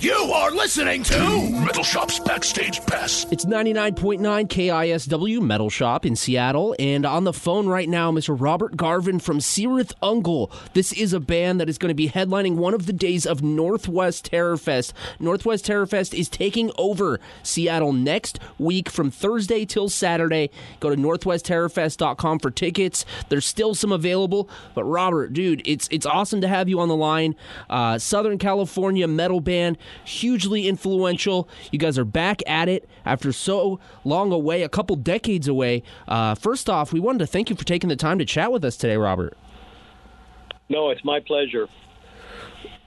You are listening to Metal Shop's Backstage Pass. It's 99.9 KISW Metal Shop in Seattle. And on the phone right now, Mr. Robert Garven from Cirith Ungol. This is a band that is going to be headlining one of the days of Northwest Terror Fest. Northwest Terror Fest is taking over Seattle next week from Thursday till Saturday. Go to northwestterrorfest.com for tickets. There's still some available. But Robert, dude, it's it's awesome to have you on the line. Uh, Southern California metal band hugely influential. You guys are back at it after so long away, a couple decades away. Uh, first off, we wanted to thank you for taking the time to chat with us today, Robert. No, it's my pleasure.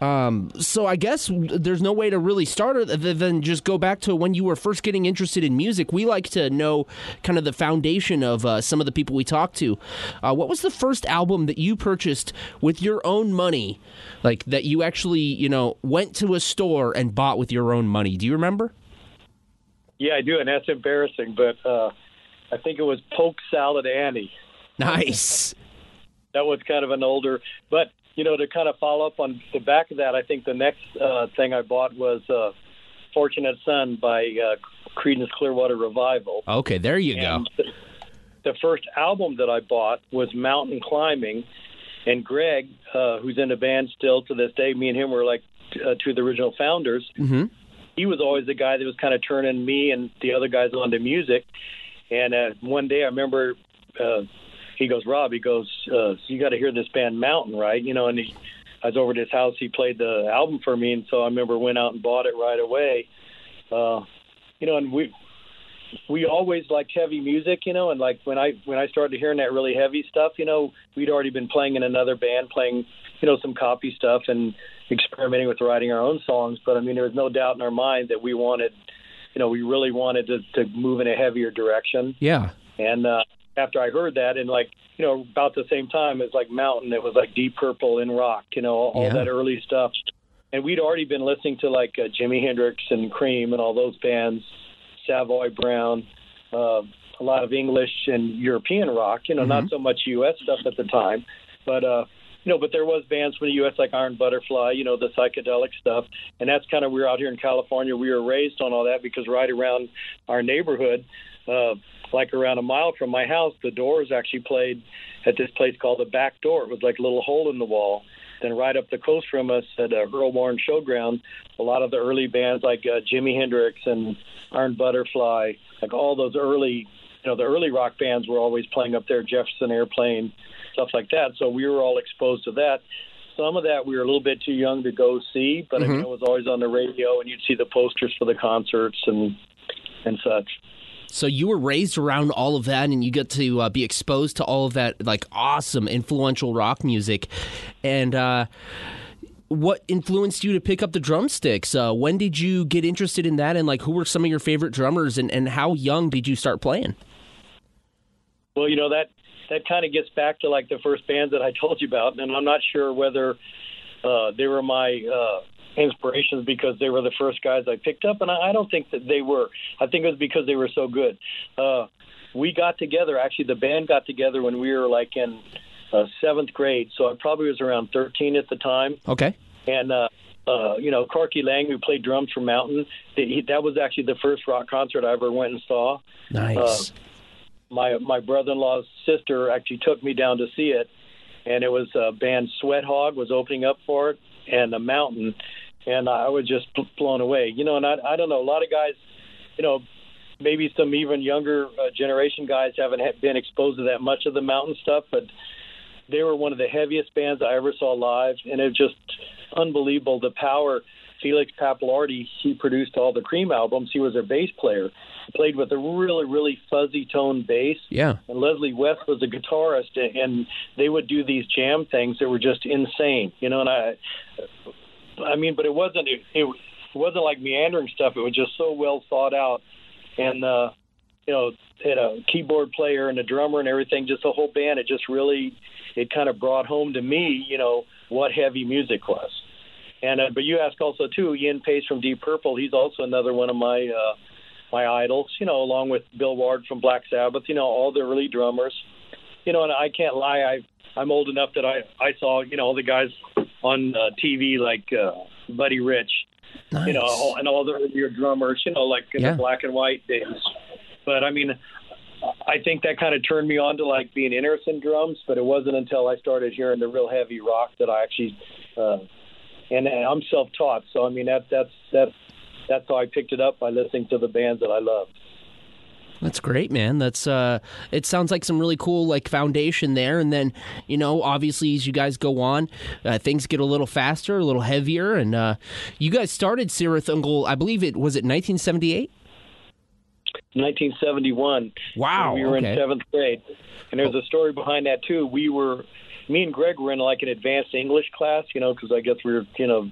Um, so I guess there's no way to really start other than just go back to when you were first getting interested in music. We like to know kind of the foundation of uh, some of the people we talk to. Uh, what was the first album that you purchased with your own money, like that you actually you know went to a store and bought with your own money? Do you remember? Yeah, I do, and that's embarrassing, but uh, I think it was Polk Salad Annie. Nice. That was kind of an older, but you know, to kind of follow up on the back of that, I think the next uh, thing I bought was uh, "Fortunate Son" by uh, Creedence Clearwater Revival. Okay, there you And go. The, first album that I bought was Mountain Climbing, and Greg, uh, who's in the band still to this day, me and him were like uh, two of the original founders. Mm-hmm. He was always the guy that was kind of turning me and the other guys onto music. And uh, one day I remember uh, he goes, Rob, he goes, uh, so you got to hear this band Mountain, right? You know, and he, I was over at his house. He played the album for me, and so I remember went out and bought it right away. Uh, you know, and we we always liked heavy music, you know, and like when I when I started hearing that really heavy stuff, you know, we'd already been playing in another band, playing, you know, some copy stuff and experimenting with writing our own songs. But I mean, there was no doubt in our mind that we wanted, you know, we really wanted to, to move in a heavier direction. Yeah. And uh, after I heard that, and like you know, about the same time as like Mountain, it was like Deep Purple in rock, you know, all, all Yeah. that early stuff. And we'd already been listening to like uh, Jimi Hendrix and Cream and all those bands, Savoy Brown, uh, a lot of English and European rock. You know, not so much U.S. stuff at the time, but uh, you know, but there was bands from the U.S. like Iron Butterfly, you know, the psychedelic stuff, and that's kind of we were out here in California. We were raised on all that because right around our neighborhood, uh, like around a mile from my house, the Doors actually played at this place called the Back Door. It was like a little hole in the wall. Then right up the coast from us at uh, Earl Warren Showground, a lot of the early bands like uh, Jimi Hendrix and Iron Butterfly, like all those early, you know, the early rock bands were always playing up there. Jefferson Airplane, stuff like that. So we were all exposed to that. Some of that we were a little bit too young to go see, but I mean, it was always on the radio, and you'd see the posters for the concerts and and such. So you were raised around all of that, and you get to uh, be exposed to all of that, like awesome, influential rock music. And uh, what influenced you to pick up the drumsticks? Uh, when did you get interested in that? And like, who were some of your favorite drummers? And, and how young did you start playing? Well, you know that that kind of gets back to like the first bands that I told you about, and I'm not sure whether uh, they were my uh, inspirations because they were the first guys I picked up, and I, I don't think that they were. I think it was because they were so good. Uh, we got together. Actually, the band got together when we were like in uh, seventh grade, so I probably was around 13 at the time Okay. and uh, uh, you know Corky Laing, who played drums for Mountain. He, that was actually the first rock concert I ever went and saw. Nice. My my brother-in-law's sister actually took me down to see it, and it was uh, band Sweat Hog was opening up for it, and the Mountain, and I was just bl- blown away. You know, and I I don't know a lot of guys, you know. Maybe some even younger uh, generation guys haven't ha- been exposed to that much of the mountain stuff, but they were one of the heaviest bands I ever saw live, and it was just unbelievable the power Felix Pappalardi, he produced all the Cream albums. He was their bass player. He played with a really, really fuzzy tone bass. Yeah. And Leslie West was a guitarist, and they would do these jam things that were just insane, you know. And I, I mean, but it wasn't it, it wasn't like meandering stuff. It was just so well thought out, and uh, you know, had a keyboard player and a drummer and everything. Just the whole band. It just really, it kind of brought home to me, you know, what heavy music was. And uh, but you ask also too, Ian Paice from Deep Purple. He's also another one of my uh, my idols. You know, along with Bill Ward from Black Sabbath. You know, all the early drummers. You know, and I can't lie. I I'm old enough that I I saw you know all the guys on uh, TV like uh, Buddy Rich. Nice. You know, and all the earlier drummers. You know, like in Yeah. the black and white days. But I mean. I think that kind of turned me on to like being interested in drums, but it wasn't until I started hearing the real heavy rock that I actually uh, and, and I'm self-taught, so I mean that that's that's that's how I picked it up by listening to the bands that I love. That's great, man. That's uh it sounds like some really cool like foundation there and then, you know, obviously as you guys go on, uh, things get a little faster, a little heavier and uh you guys started Cirith Ungol, I believe it was it 1978? 1971. Wow, we were okay. in seventh grade, and there's a story behind that too. We were, me and Greg were in like an advanced English class, you know, because I guess we were, you know,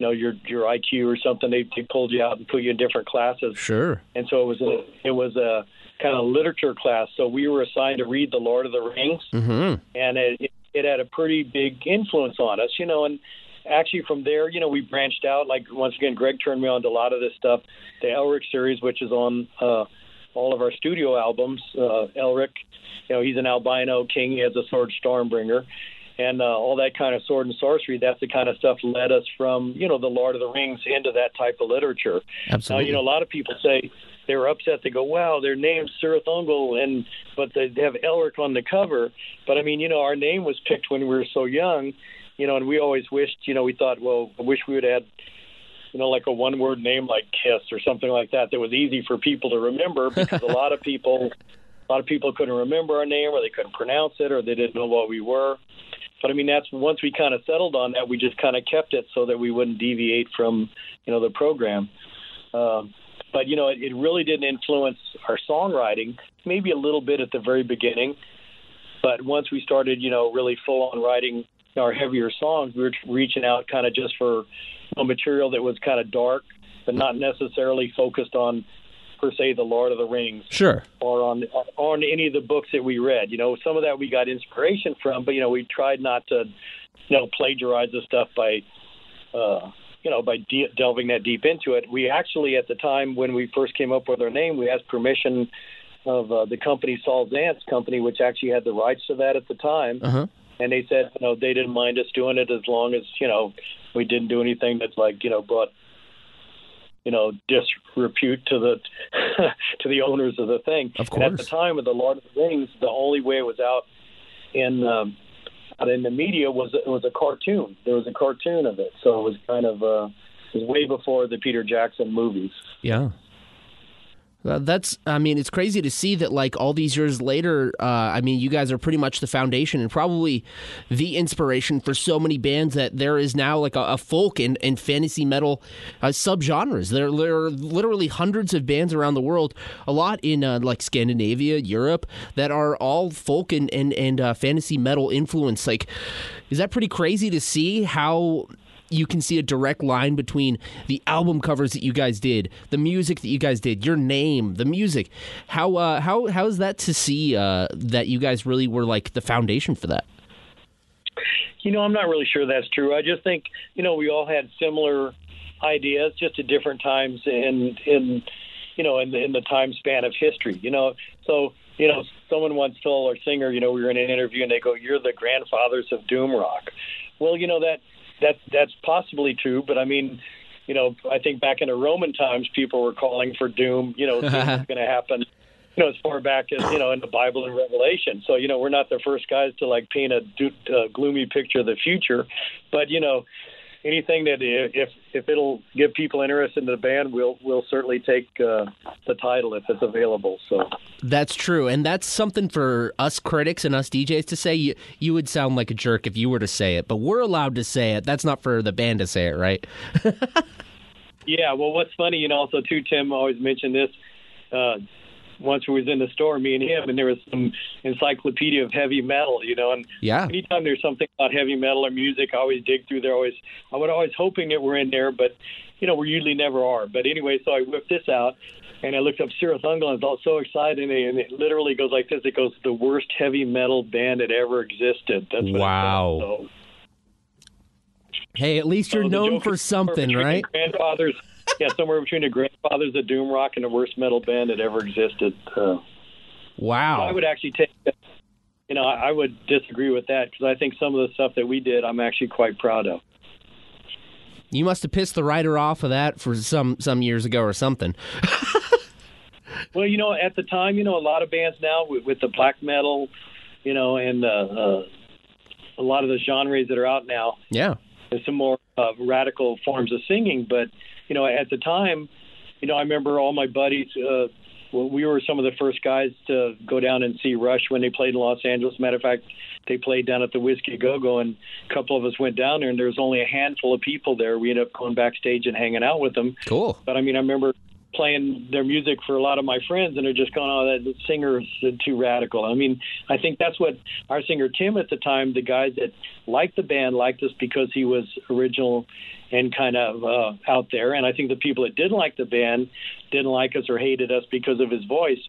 you know your your IQ or something. They, they pulled you out and put you in different classes. Sure. and so it was a it was a kind of literature class. So we were assigned to read the Lord of the Rings, Mhm. and it, it, it had a pretty big influence on us, you know. And actually, from there, you know, we branched out. Like once again, Greg turned me on to a lot of this stuff. The Elric series, which is on uh, all of our studio albums. Uh, Elric, you know, he's an albino king. He has a sword, Stormbringer. And uh, all that kind of sword and sorcery, that's the kind of stuff led us from, you know, the Lord of the Rings into that type of literature. Absolutely. Now, you know, a lot of people say they were upset. They go, "Wow, their name's Cirith Ungol," and but they have Elric on the cover. But I mean, you know, our name was picked when we were so young, you know, and we always wished, you know, we thought, well, I wish we would have had, you know, like a one-word name like Kiss or something like that that was easy for people to remember because a lot of people, a lot of people couldn't remember our name or they couldn't pronounce it or they didn't know what we were. But I mean, that's once we kind of settled on that, we just kind of kept it so that we wouldn't deviate from, you know, the program. Um, but you know, it, it really didn't influence our songwriting. Maybe a little bit at the very beginning, but once we started, you know, really full on writing our heavier songs, we were reaching out kind of just for know, material that was kind of dark, but not necessarily focused on per se the Lord of the Rings Sure. or on on any of the books that we read. You know, some of that we got inspiration from, but you know, we tried not to, you know, plagiarize the stuff by, uh, you know, by de- delving that deep into it. We actually, at the time when we first came up with our name, we asked permission of uh, the company Saul Zaentz company, which actually had the rights to that at the time, Uh-huh. and they said, you know, they didn't mind us doing it as long as you know we didn't do anything that's like you know brought you know disrepute to the to the owners of the thing. Of And at the time of the Lord of the Rings, the only way it was out in um, out in the media was it was a cartoon. There was a cartoon of it, so it was kind of uh, it was way before the Peter Jackson movies. Yeah. Uh, that's, I mean, it's crazy to see that, like, all these years later, uh, I mean, you guys are pretty much the foundation and probably the inspiration for so many bands that there is now, like, a, a folk and, and fantasy metal uh, subgenres. There, there are literally hundreds of bands around the world, a lot in, uh, like, Scandinavia, Europe, that are all folk and, and, and uh, fantasy metal influence. Like, is that pretty crazy to see how you can see a direct line between the album covers that you guys did, the music that you guys did, your name, the music. How uh, how how is that to see uh, that you guys really were like the foundation for that? You know, I'm not really sure that's true. I just think you know we all had similar ideas, just at different times in in you know in the, in the time span of history. You know, so you know someone once told our singer, you know, we were in an interview and they go, "You're the grandfathers of doom rock." Well, you know that that that's possibly true, but I mean, you know, I think back in the Roman times, people were calling for doom. You know, it's going to happen. You know, as far back as you know in the Bible and Revelation. So you know, we're not the first guys to like paint a do- uh, gloomy picture of the future, but you know, anything that if if it'll give people interest in the band, we'll we'll certainly take uh, the title if it's available. So. That's true, and that's something for us critics and us DJs to say. You you would sound like a jerk if you were to say it, but we're allowed to say it. That's not for the band to say it, right? Yeah, well, what's funny, you know, also too, Tim always mentioned this. Uh, once we was in the store, me and him, and there was some encyclopedia of heavy metal, you know. And Yeah. anytime there's something about heavy metal or music, I always dig through there. Always, I would always hoping that we're in there, but you know, we usually never are. But anyway, so I whipped this out. And I looked up Cirith Ungol and I was so excited, and it literally goes like this: It goes, "The worst heavy metal band that ever existed." That's what it Wow. says. So, Hey, at least you're so known for something, right? Grandfathers, yeah, somewhere between the grandfathers of doom rock and the worst metal band that ever existed. Uh, Wow. I would actually take, you know, I, I would disagree with that because I think some of the stuff that we did, I'm actually quite proud of. You must have pissed the writer off of that for some some years ago or something. Well, you know, at the time, you know, a lot of bands now with, with the black metal, you know, and uh, uh, a lot of the genres that are out now, Yeah. there's some more uh, radical forms of singing. But you know, at the time, you know, I remember all my buddies. Uh, well, we were some of the first guys to go down and see Rush when they played in Los Angeles. Matter of fact, they played down at the Whiskey Go Go, and a couple of us went down there, and there was only a handful of people there. We ended up going backstage and hanging out with them. Cool. But I mean, I remember playing their music for a lot of my friends, and they're just going, "Oh, that singer's too radical." I mean, I think that's what our singer Tim at the time, the guys that liked the band, liked us because he was original and kind of uh, out there. And I think the people that didn't like the band didn't like us or hated us because of his voice.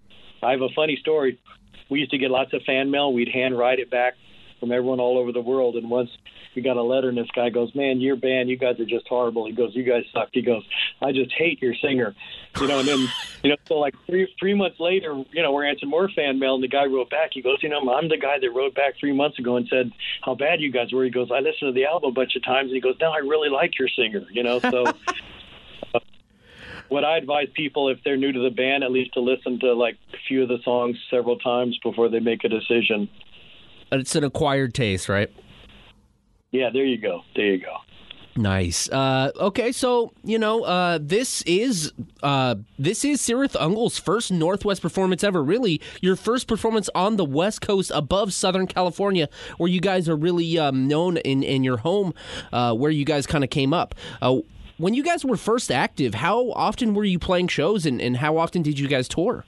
I have a funny story. We used to get lots of fan mail. We'd hand write it back from everyone all over the world. And once we got a letter, and this guy goes, "Man, your band, you guys are just horrible." He goes, "You guys suck." He goes, "I just hate your singer," you know. And then, you know, so like three three months later, you know, we're answering more fan mail, and the guy wrote back. He goes, "You know, I'm the guy that wrote back three months ago and said how bad you guys were." He goes, "I listened to the album a bunch of times," and he goes, "Now I really like your singer," you know. So. What I advise people, if they're new to the band, at least to listen to like a few of the songs several times before they make a decision. It's an acquired taste, right? Yeah, there you go. There you go. Nice. Uh, okay, so you know uh, this is uh, this is Cirith Ungol's first Northwest performance ever. Really, your first performance on the West Coast above Southern California, where you guys are really um, known in in your home, uh, where you guys kind of came up. Uh, when you guys were first active, how often were you playing shows, and, and how often did you guys tour?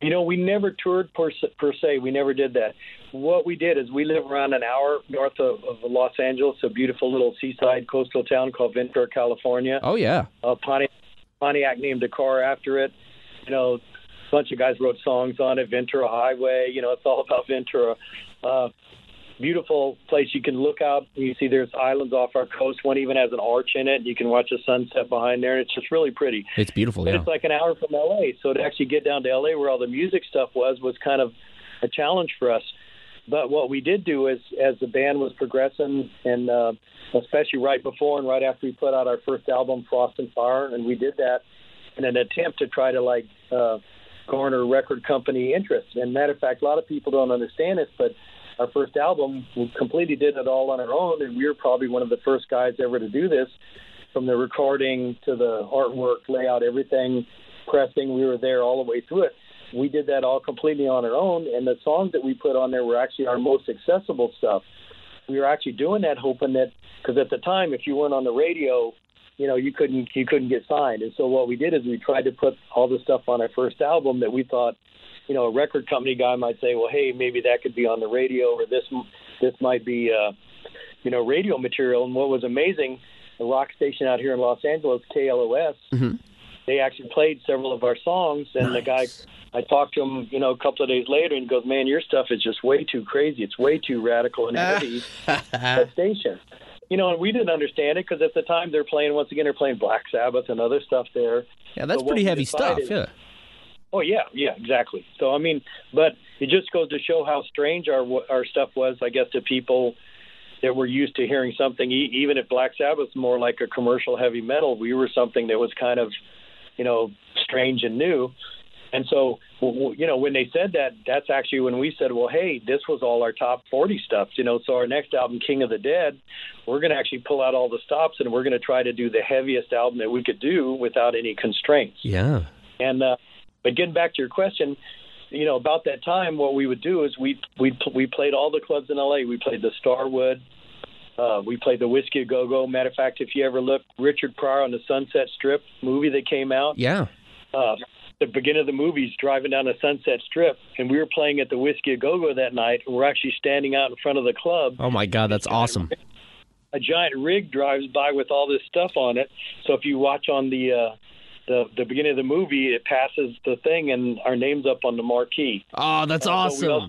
You know, we never toured per se, per se. We never did that. What we did is we live around an hour north of, of Los Angeles, a beautiful little seaside coastal town called Ventura, California. Oh yeah, Uh, Pontiac, Pontiac named a car after it. You know, a bunch of guys wrote songs on it. Ventura Highway. You know, it's all about Ventura. Uh, beautiful place. You can look out. and You see there's islands off our coast. One even has an arch in it. You can watch the sunset behind there, and it's just really pretty. it's beautiful. But Yeah. it's like an hour from LA. So to actually get down to LA where all the music stuff was was kind of a challenge for us. But what we did do is, as the band was progressing, and uh, especially right before and right after we put out our first album, Frost and Fire, and we did that in an attempt to try to like uh, garner record company interest. And matter of fact, a lot of people don't understand this, but our first album, we completely did it all on our own, and we were probably one of the first guys ever to do this, from the recording to the artwork, layout, everything, pressing. We were there all the way through it. We did that all completely on our own, and the songs that we put on there were actually our most accessible stuff. We were actually doing that, hoping that because at the time, if you weren't on the radio, you know, you couldn't you couldn't get signed. And so what we did is we tried to put all the stuff on our first album that we thought, you know, a record company guy might say, well, hey, maybe that could be on the radio, or this this might be, uh, you know, radio material. And what was amazing, the rock station out here in Los Angeles, KLOS, they actually played several of our songs, and the guy. I talked to him, you know, a couple of days later, and he goes, "Man, your stuff is just way too crazy. It's way too radical and heavy." that station, you know, and we didn't understand it because at the time they're playing once again they're playing Black Sabbath and other stuff there. yeah, that's So pretty heavy stuff. Yeah. Oh yeah, yeah, exactly. So I mean, but it just goes to show how strange our our stuff was, I guess, to people that were used to hearing something. Even if Black Sabbath was more like a commercial heavy metal, we were something that was kind of, you know, strange and new. And so, you know, when they said that, that's actually when we said, well, hey, this was all our top 40 stuff, you know. So our next album, King of the Dead, we're going to actually pull out all the stops and we're going to try to do the heaviest album that we could do without any constraints. Yeah. And uh, but getting back to your question, you know, about that time, what we would do is we we we played all the clubs in LA. We played the Starwood, Uh, we played the Whiskey a Go Go. Matter of fact, if you ever look, Richard Pryor on the Sunset Strip movie that came out, Yeah. uh, the beginning of the movie's driving down the Sunset Strip, and we were playing at the Whiskey a Go Go that night. And we're actually standing out in front of the club. Oh my God, that's awesome. A giant rig drives by with all this stuff on it. So if you watch on the uh, the the beginning of the movie, it passes the thing, and our name's up on the marquee. Oh, that's Uh, awesome. We also,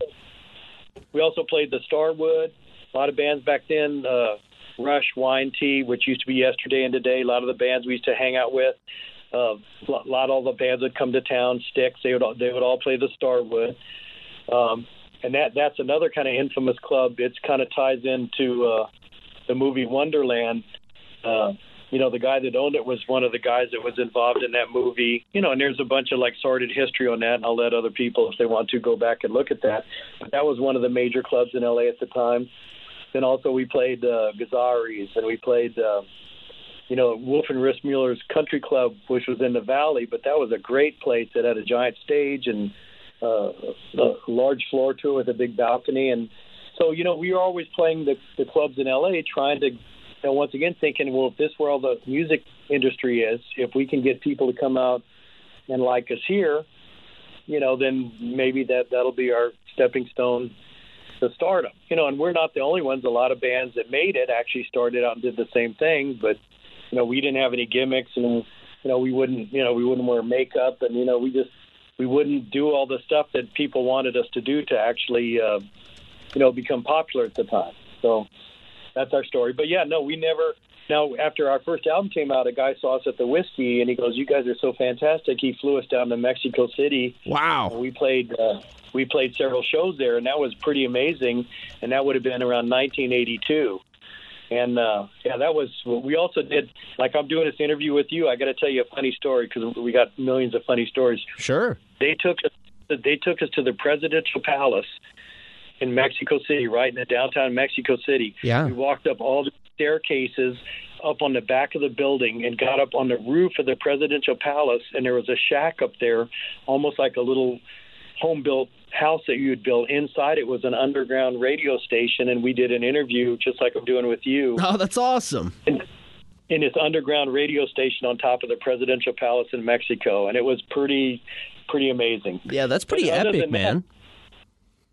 we also played the Starwood. A lot of bands back then, uh, Rush, Y&T, which used to be Yesterday and Today. A lot of the bands we used to hang out with. Uh, a lot, lot of all the bands would come to town. Styx. They would all, they would all play the Starwood. Um, and that that's another kind of infamous club. It's kind of ties into uh, the movie Wonderland. Uh, you know, the guy that owned it was one of the guys that was involved in that movie. You know, and there's a bunch of like sordid history on that, and I'll let other people, if they want to, go back and look at that. But that was one of the major clubs in LA at the time. Then also we played uh, Gazzari's, and we played, uh, you know, Wolf and Rissmiller's Country Club, which was in the Valley. But that was a great place. It had a giant stage and uh, a large floor to it with a big balcony, and so you know we were always playing the, the clubs in LA, trying to and once again thinking, well, if this where all the music industry is, if we can get people to come out and like us here, you know, then maybe that that'll be our stepping stone to stardom. You know, and we're not the only ones. A lot of bands that made it actually started out and did the same thing, but you know, we didn't have any gimmicks, and you know, we wouldn't, you know, we wouldn't wear makeup, and you know, we just we wouldn't do all the stuff that people wanted us to do to actually, uh, you know, become popular at the time. So that's our story. But yeah, no, we never. Now, after our first album came out, a guy saw us at the whiskey, and he goes, "You guys are so fantastic." He flew us down to Mexico City. Wow. We played. Uh, we played several shows there, and that was pretty amazing. And that would have been around 1982. And uh, yeah, that was. We also did. Like I'm doing this interview with you. I got to tell you a funny story because we got millions of funny stories. Sure. They took us. They took us to the presidential palace in Mexico City, right in the downtown Mexico City. Yeah. We walked up all the staircases up on the back of the building and got up on the roof of the presidential palace, and there was a shack up there, almost like a little home built house that you would build. Inside it was an underground radio station, and we did an interview just like I'm doing with you Oh, that's awesome. in this underground radio station on top of the presidential palace in Mexico, and it was pretty pretty amazing. Yeah, that's pretty epic, man.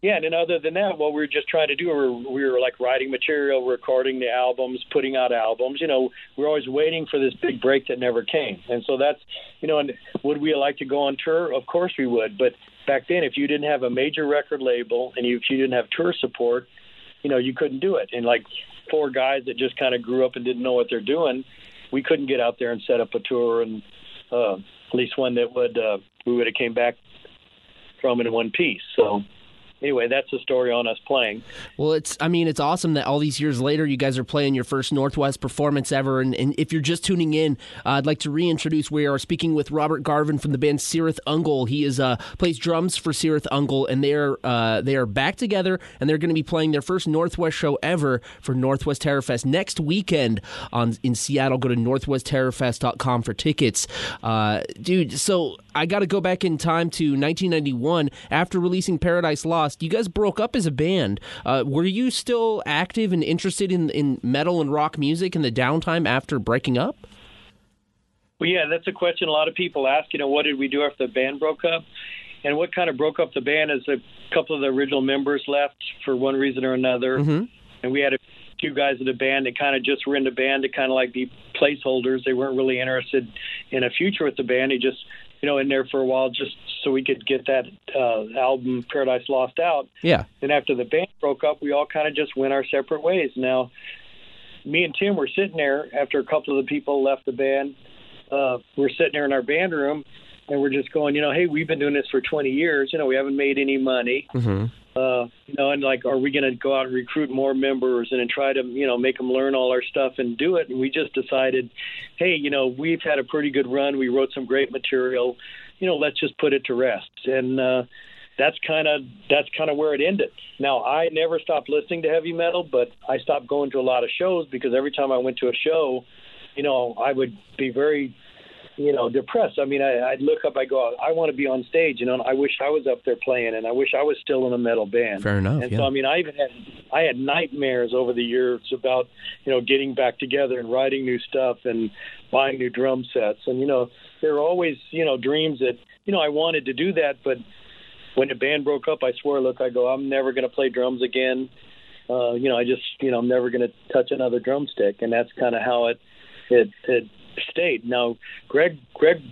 Yeah, and then other than that, what we were just trying to do, we were, we were like writing material, recording the albums, putting out albums. You know, we are always waiting for this big break that never came. And so that's, you know, and would we like to go on tour? Of course we would. But back then, if you didn't have a major record label and you, if you didn't have tour support, you know, you couldn't do it. And like four guys that just kind of grew up and didn't know what they're doing, we couldn't get out there and set up a tour and uh, at least one that would uh, we would have came back from it in one piece. So anyway, that's the story on us playing. Well, it's I mean, it's awesome that all these years later you guys are playing your first Northwest performance ever. And, and if you're just tuning in, uh, I'd like to reintroduce. We are speaking with Robert Garven from the band Cirith Ungol. He is uh, plays drums for Cirith Ungol, and they are uh, they are back together, and they're going to be playing their first Northwest show ever for Northwest Terror Fest next weekend on in Seattle. Go to northwestterrorfest.com for tickets, uh, dude. So I got to go back in time to 1991 after releasing Paradise Lost. You guys broke up as a band. Uh, were you still active and interested in in metal and rock music in the downtime after breaking up? Well, yeah, that's a question a lot of people ask. You know, what did we do after the band broke up? And what kind of broke up the band is a couple of the original members left for one reason or another, Mm-hmm. and we had a few guys in the band that kind of just were in the band to kind of like be placeholders. They weren't really interested in a future with the band. They just, you know, in there for a while just so we could get that uh, album Paradise Lost out. Yeah. Then after the band broke up, we all kind of just went our separate ways. Now, me and Tim were sitting there after a couple of the people left the band. Uh, we're sitting there in our band room, and we're just going, you know, hey, we've been doing this for 20 years. You know, we haven't made any money. Mm-hmm. Uh, you know, and like, are we going to go out and recruit more members and then try to, you know, make them learn all our stuff and do it? And we just decided, hey, you know, we've had a pretty good run. We wrote some great material. You know, let's just put it to rest. And uh, that's kind of that's kind of where it ended. Now, I never stopped listening to heavy metal, but I stopped going to a lot of shows because every time I went to a show, you know, I would be very you know, depressed. I mean, I, I'd look up, I go, I want to be on stage, you know, and I wish I was up there playing, and I wish I was still in a metal band. Fair enough. And yeah. so, I mean, I even had I had nightmares over the years about, you know, getting back together and writing new stuff and buying new drum sets, and you know, there were always, you know, dreams that, you know, I wanted to do that, but when the band broke up, I swore, look, I go, I'm never going to play drums again. Uh, you know, I just, you know, I'm never going to touch another drumstick, and that's kind of how it, it, it stayed. Now, Greg, Greg,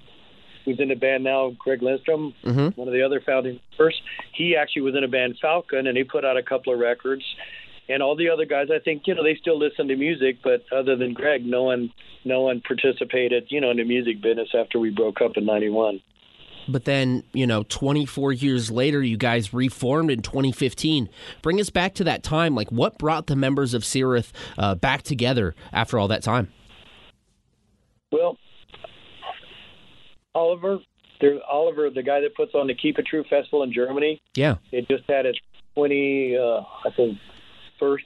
who's in the band now, Greg Lindstrom, Mhm. one of the other founding members, he actually was in a band Falcon, and he put out a couple of records. And all the other guys, I think, you know, they still listen to music, but other than Greg, no one, no one participated, you know, in the music business after we broke up in '91. But then, you know, 24 years later, you guys reformed in 2015. Bring us back to that time. Like, what brought the members of Cirith uh, back together after all that time? Well, Oliver, there, Oliver, the guy that puts on the Keep It True festival in Germany, Yeah. it just had its 20, uh, I think, first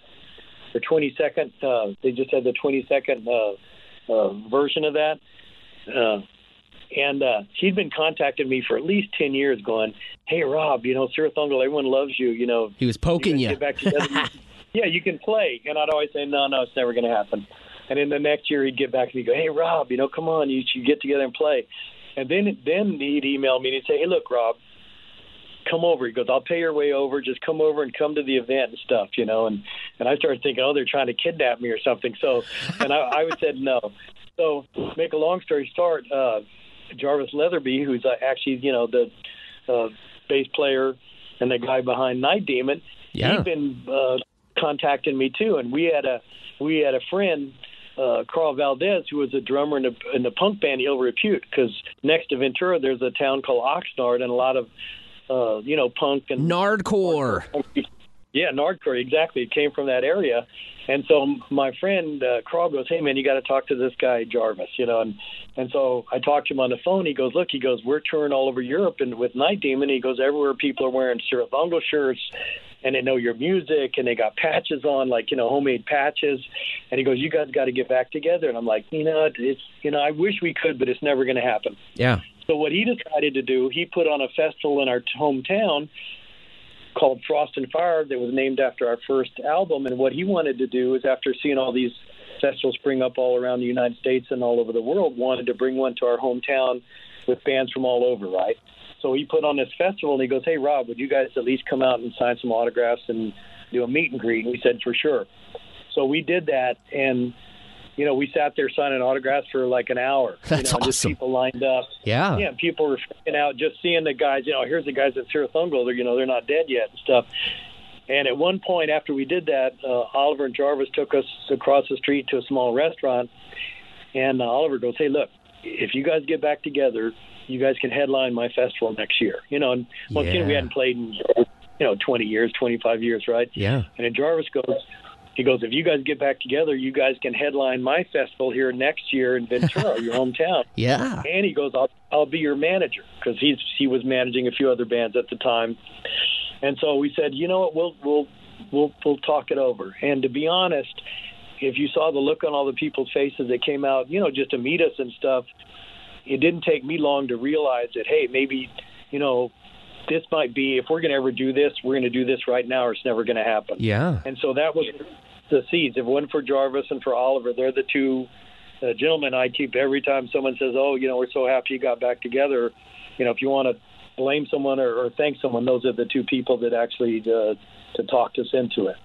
or 22nd. Uh, they just had the 22nd uh, uh, version of that. Uh, and uh, he'd been contacting me for at least 10 years going, hey, Rob, you know, Cirith Ungol, everyone loves you. You know, He was poking you you. get back together. yeah, you can play. And I'd always say, no, no, it's never going to happen. And then the next year he'd get back to me, and go, hey, Rob, you know, come on, you should get together and play. And then then he'd email me and he'd say, hey, look, Rob, come over. He goes, I'll pay your way over. Just come over and come to the event and stuff, you know. And and I started thinking, oh, they're trying to kidnap me or something. So, and I, I would said no. So, make a long story short, uh, Jarvis Leatherby, who's uh, actually, you know, the uh, bass player and the guy behind Night Demon, Yeah. he'd been uh, contacting me too. And we had a we had a friend. Uh, Carl Valdez, who was a drummer in the, in the punk band Ill Repute, because next to Ventura, there's a town called Oxnard, and a lot of, uh, you know, punk and Nardcore. yeah, Nardcore, exactly. It came from that area. And so my friend uh, Carl goes, "Hey man, you got to talk to this guy Jarvis," you know. And and so I talked to him on the phone. He goes, "Look," he goes, "We're touring all over Europe and with Night Demon." He goes, "Everywhere people are wearing Cirith Ungol shirts, and they know your music, and they got patches on, like you know, homemade patches." And he goes, "You guys got to get back together." And I'm like, "You know, it's you know, I wish we could, but it's never going to happen." Yeah. So what he decided to do, he put on a festival in our hometown called Frost and Fire that was named after our first album. And what he wanted to do is, after seeing all these festivals spring up all around the United States and all over the world, wanted to bring one to our hometown with bands from all over, right? So he put on this festival and he goes, "Hey Rob, would you guys at least come out and sign some autographs and do a meet and greet?" And we said, "For sure." So we did that, and you know, we sat there signing autographs for like an hour. That's you know, Just awesome. people lined up. Yeah. Yeah, people were freaking out just seeing the guys. You know, here's the guys at Cirith Ungol. They're you know they're not dead yet and stuff. And at one point after we did that, uh, Oliver and Jarvis took us across the street to a small restaurant, and uh, Oliver goes, "Hey, look, if you guys get back together, you guys can headline my festival next year." You know, and once again, we hadn't played in you know 20 years, 25 years, right? Yeah. And then Jarvis goes, he goes, if you guys get back together, you guys can headline my festival here next year in Ventura, your hometown. Yeah. And he goes, I'll I'll be your manager because he's he was managing a few other bands at the time. And so we said, you know what, we'll we'll we'll we'll talk it over. And to be honest, if you saw the look on all the people's faces that came out, you know, just to meet us and stuff, it didn't take me long to realize that hey, maybe you know. This might be if we're going to ever do this, we're going to do this right now, or it's never going to happen. Yeah. And so that was the seeds. If it wasn't for Jarvis and for Oliver, they're the two uh, gentlemen I keep every time someone says, "Oh, you know, we're so happy you got back together." You know, if you want to blame someone or, or thank someone, those are the two people that actually uh, to talk us into it.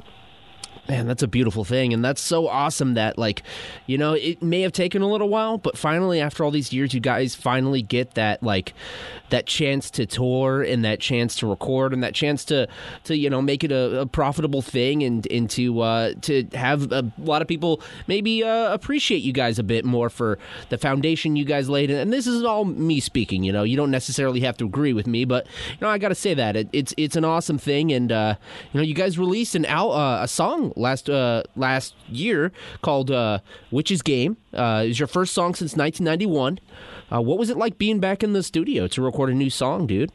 Man, that's a beautiful thing. And that's so awesome that, like, you know, it may have taken a little while, but finally, after all these years, you guys finally get that, like, that chance to tour and that chance to record and that chance to, to you know, make it a, a profitable thing and, and to, uh, to have a lot of people maybe uh, appreciate you guys a bit more for the foundation you guys laid. And this is all me speaking, you know, you don't necessarily have to agree with me, but, you know, I got to say that. It, it's, it's an awesome thing. And, uh, you know, you guys released an al- uh, a song last uh, last year called uh, "Witch's Game." Uh, it was your first song since 1991. Uh, what was it like being back in the studio to record a new song, dude?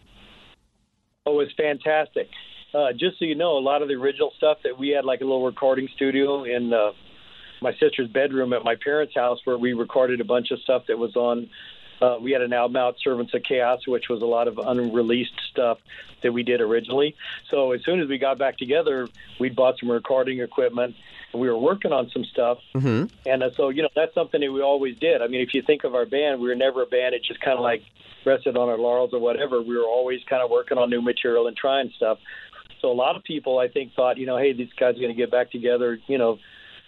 Oh, it's fantastic. Uh, just so you know, a lot of the original stuff that we had, like a little recording studio in uh, my sister's bedroom at my parents' house, where we recorded a bunch of stuff that was on Uh, we had an album out, Servants of Chaos, which was a lot of unreleased stuff that we did originally. So as soon as we got back together, we bought some recording equipment. And we were working on some stuff, Mm-hmm. and uh, so you know that's something that we always did. I mean, if you think of our band, we were never a band that just kind of like rested on our laurels or whatever. We were always kind of working on new material and trying stuff. So a lot of people, I think, thought, you know, hey, these guys are going to get back together. You know,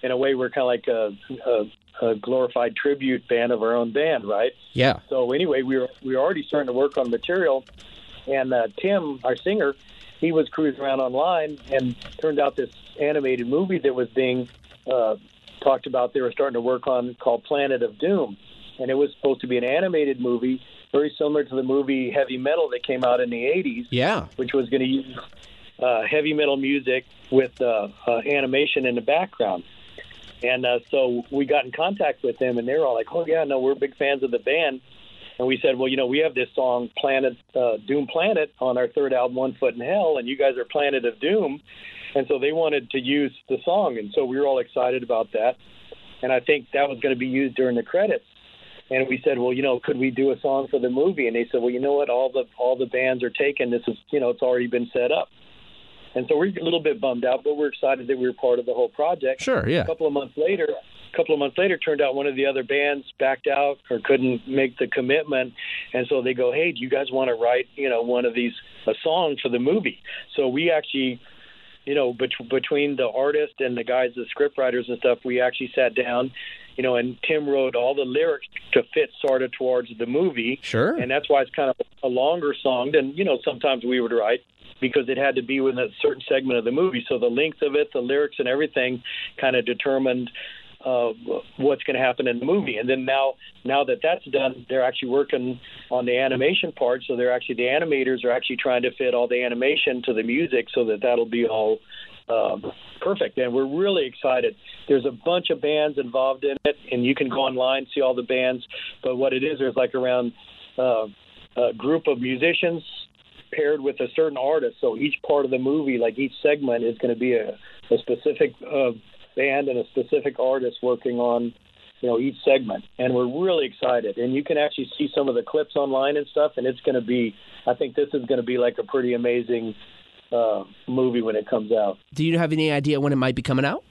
in a way, we're kind of like a, a, a glorified tribute band of our own band, right? Yeah. So anyway, we were we were already starting to work on material, and uh, Tim, our singer, he was cruising around online, and turned out this animated movie that was being uh, talked about. They were starting to work on called Planet of Doom, and it was supposed to be an animated movie, very similar to the movie Heavy Metal that came out in the '80s Yeah. which was going to use uh, heavy metal music with uh, uh, animation in the background. And uh, so we got in contact with them, and they were all like, "Oh yeah, no, we're big fans of the band." And we said, "Well, you know, we have this song Planet uh, Doom Planet on our third album, One Foot in Hell, and you guys are Planet of Doom." And so they wanted to use the song, and so we were all excited about that. And I think that was going to be used during the credits. And we said, well, you know, could we do a song for the movie? And they said, well, you know what? All the all the bands are taken. This is, you know, it's already been set up. And so we're a little bit bummed out, but we're excited that we were part of the whole project. Sure. Yeah. A couple of months later, a couple of months later, turned out one of the other bands backed out or couldn't make the commitment, and so they go, "Hey, do you guys want to write, you know, one of these a song for the movie?" So we actually, you know, bet- between the artist and the guys, the script writers and stuff, we actually sat down, you know, and Tim wrote all the lyrics to fit sort of towards the movie, Sure. and that's why it's kind of a longer song than you know sometimes we would write because it had to be within a certain segment of the movie. So the length of it, the lyrics, and everything kind of determined uh, what's going to happen in the movie. And then now, now that that's done, they're actually working on the animation part. So they're actually the animators are actually trying to fit all the animation to the music so that that'll be all um, perfect. And we're really excited. There's a bunch of bands involved in it, and you can go online see all the bands. But what it is, there's like around uh, a group of musicians paired with a certain artist. So each part of the movie, like each segment, is going to be a, a specific uh, band and a specific artist working on, you know, each segment. And we're really excited. And you can actually see some of the clips online and stuff. And it's going to be, I think this is going to be like a pretty amazing uh, movie when it comes out. Do you have any idea when it might be coming out?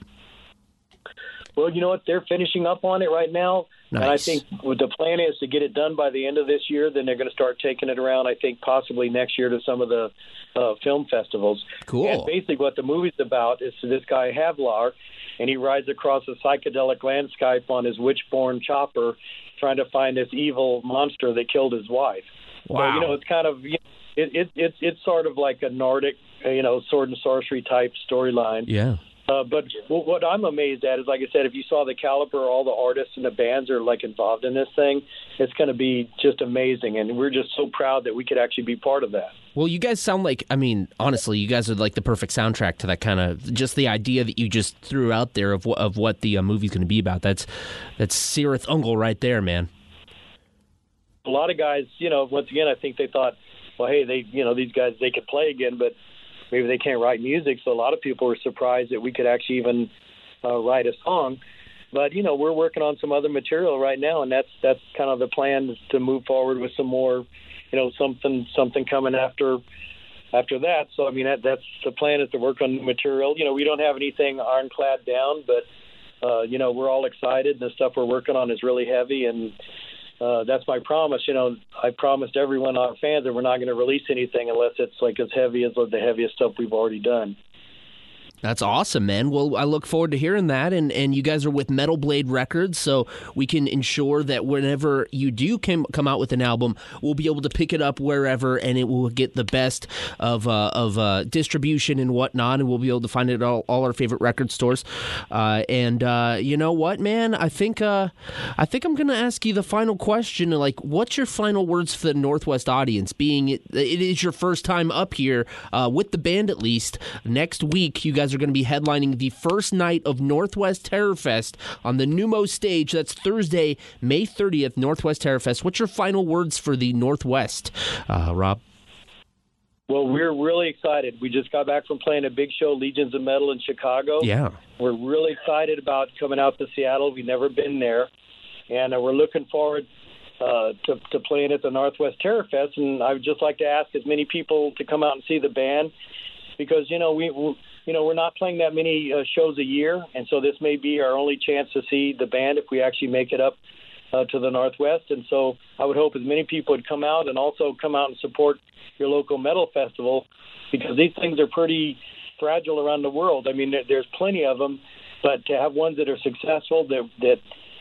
Well, you know what? They're finishing up on it right now. And I think what the plan is to get it done by the end of this year. Then they're going to start taking it around. I think possibly next year to some of the uh, film festivals. Cool. And basically, what the movie's about is this guy Havlar, and he rides across a psychedelic landscape on his witch-born chopper, trying to find this evil monster that killed his wife. So Wow. you know, it's kind of you know, it, it it's it's sort of like a Nordic, you know, sword and sorcery type storyline. Yeah. Uh, but what, what I'm amazed at is, like I said, if you saw the caliber, all the artists and the bands are like involved in this thing, it's going to be just amazing, and we're just so proud that we could actually be part of that. Well, you guys sound like, I mean, honestly, you guys are like the perfect soundtrack to that kind of just the idea that you just threw out there of what of what the uh, movie's going to be about. That's that's Cirith Ungol right there, man. A lot of guys, you know, once again, I think they thought, well, hey, they, you know, these guys they could play again, but maybe they can't write music. So a lot of people were surprised that we could actually even uh, write a song. But you know, we're working on some other material right now, and that's that's kind of the plan to move forward with some more, you know, something something coming after after that. So I mean, that that's the plan is to work on material. You know, we don't have anything ironclad down, but uh, you know, we're all excited. And the stuff we're working on is really heavy, and uh, that's my promise. You know, I promised everyone, our fans, that we're not going to release anything unless it's like as heavy as the heaviest stuff we've already done. That's awesome, man. Well, I look forward to hearing that. And, and you guys are with Metal Blade Records, so we can ensure that whenever you do come, come out with an album, we'll be able to pick it up wherever and it will get the best of, uh, of uh, distribution and whatnot. And we'll be able to find it at all, all our favorite record stores. Uh, and uh, you know what, man? I think, uh, I think I'm going to ask you the final question. Like, what's your final words for the Northwest audience? Being it, it is your first time up here uh, with the band, at least. Next week, you guys are going to be headlining the first night of Northwest Terror Fest on the Numo stage. That's Thursday, May 30th, Northwest Terror Fest. What's your final words for the Northwest, uh, Rob? Well, we're really excited. We just got back from playing a big show, Legions of Metal in Chicago. Yeah. We're really excited about coming out to Seattle. We've never been there, and uh, we're looking forward uh, to, to playing at the Northwest Terror Fest, and I would just like to ask as many people to come out and see the band because you know we you know we're not playing that many uh, shows a year, and so this may be our only chance to see the band if we actually make it up uh, to the Northwest. And so I would hope as many people would come out and also come out and support your local metal festival because these things are pretty fragile around the world. I mean, there's plenty of them, but to have ones that are successful that that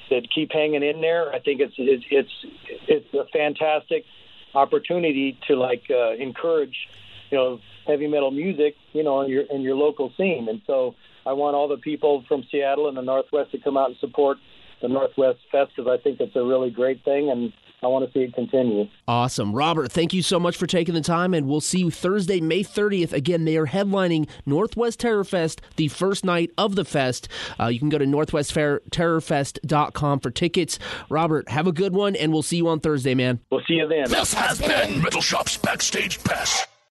that keep hanging in there. I think it's it's it's, it's a fantastic opportunity to like uh, encourage, you know, heavy metal music, you know, in your in your local scene. And so I want all the people from Seattle and the Northwest to come out and support the Northwest Fest because I think it's a really great thing and I want to see it continue. Awesome. Robert, thank you so much for taking the time, and we'll see you Thursday, May 30th. Again, they are headlining Northwest Terror Fest the first night of the fest. Uh, you can go to northwestterrorfest.com for tickets. Robert, have a good one, and we'll see you on Thursday, man. We'll see you then. This has been Metal Shop's Backstage Pass.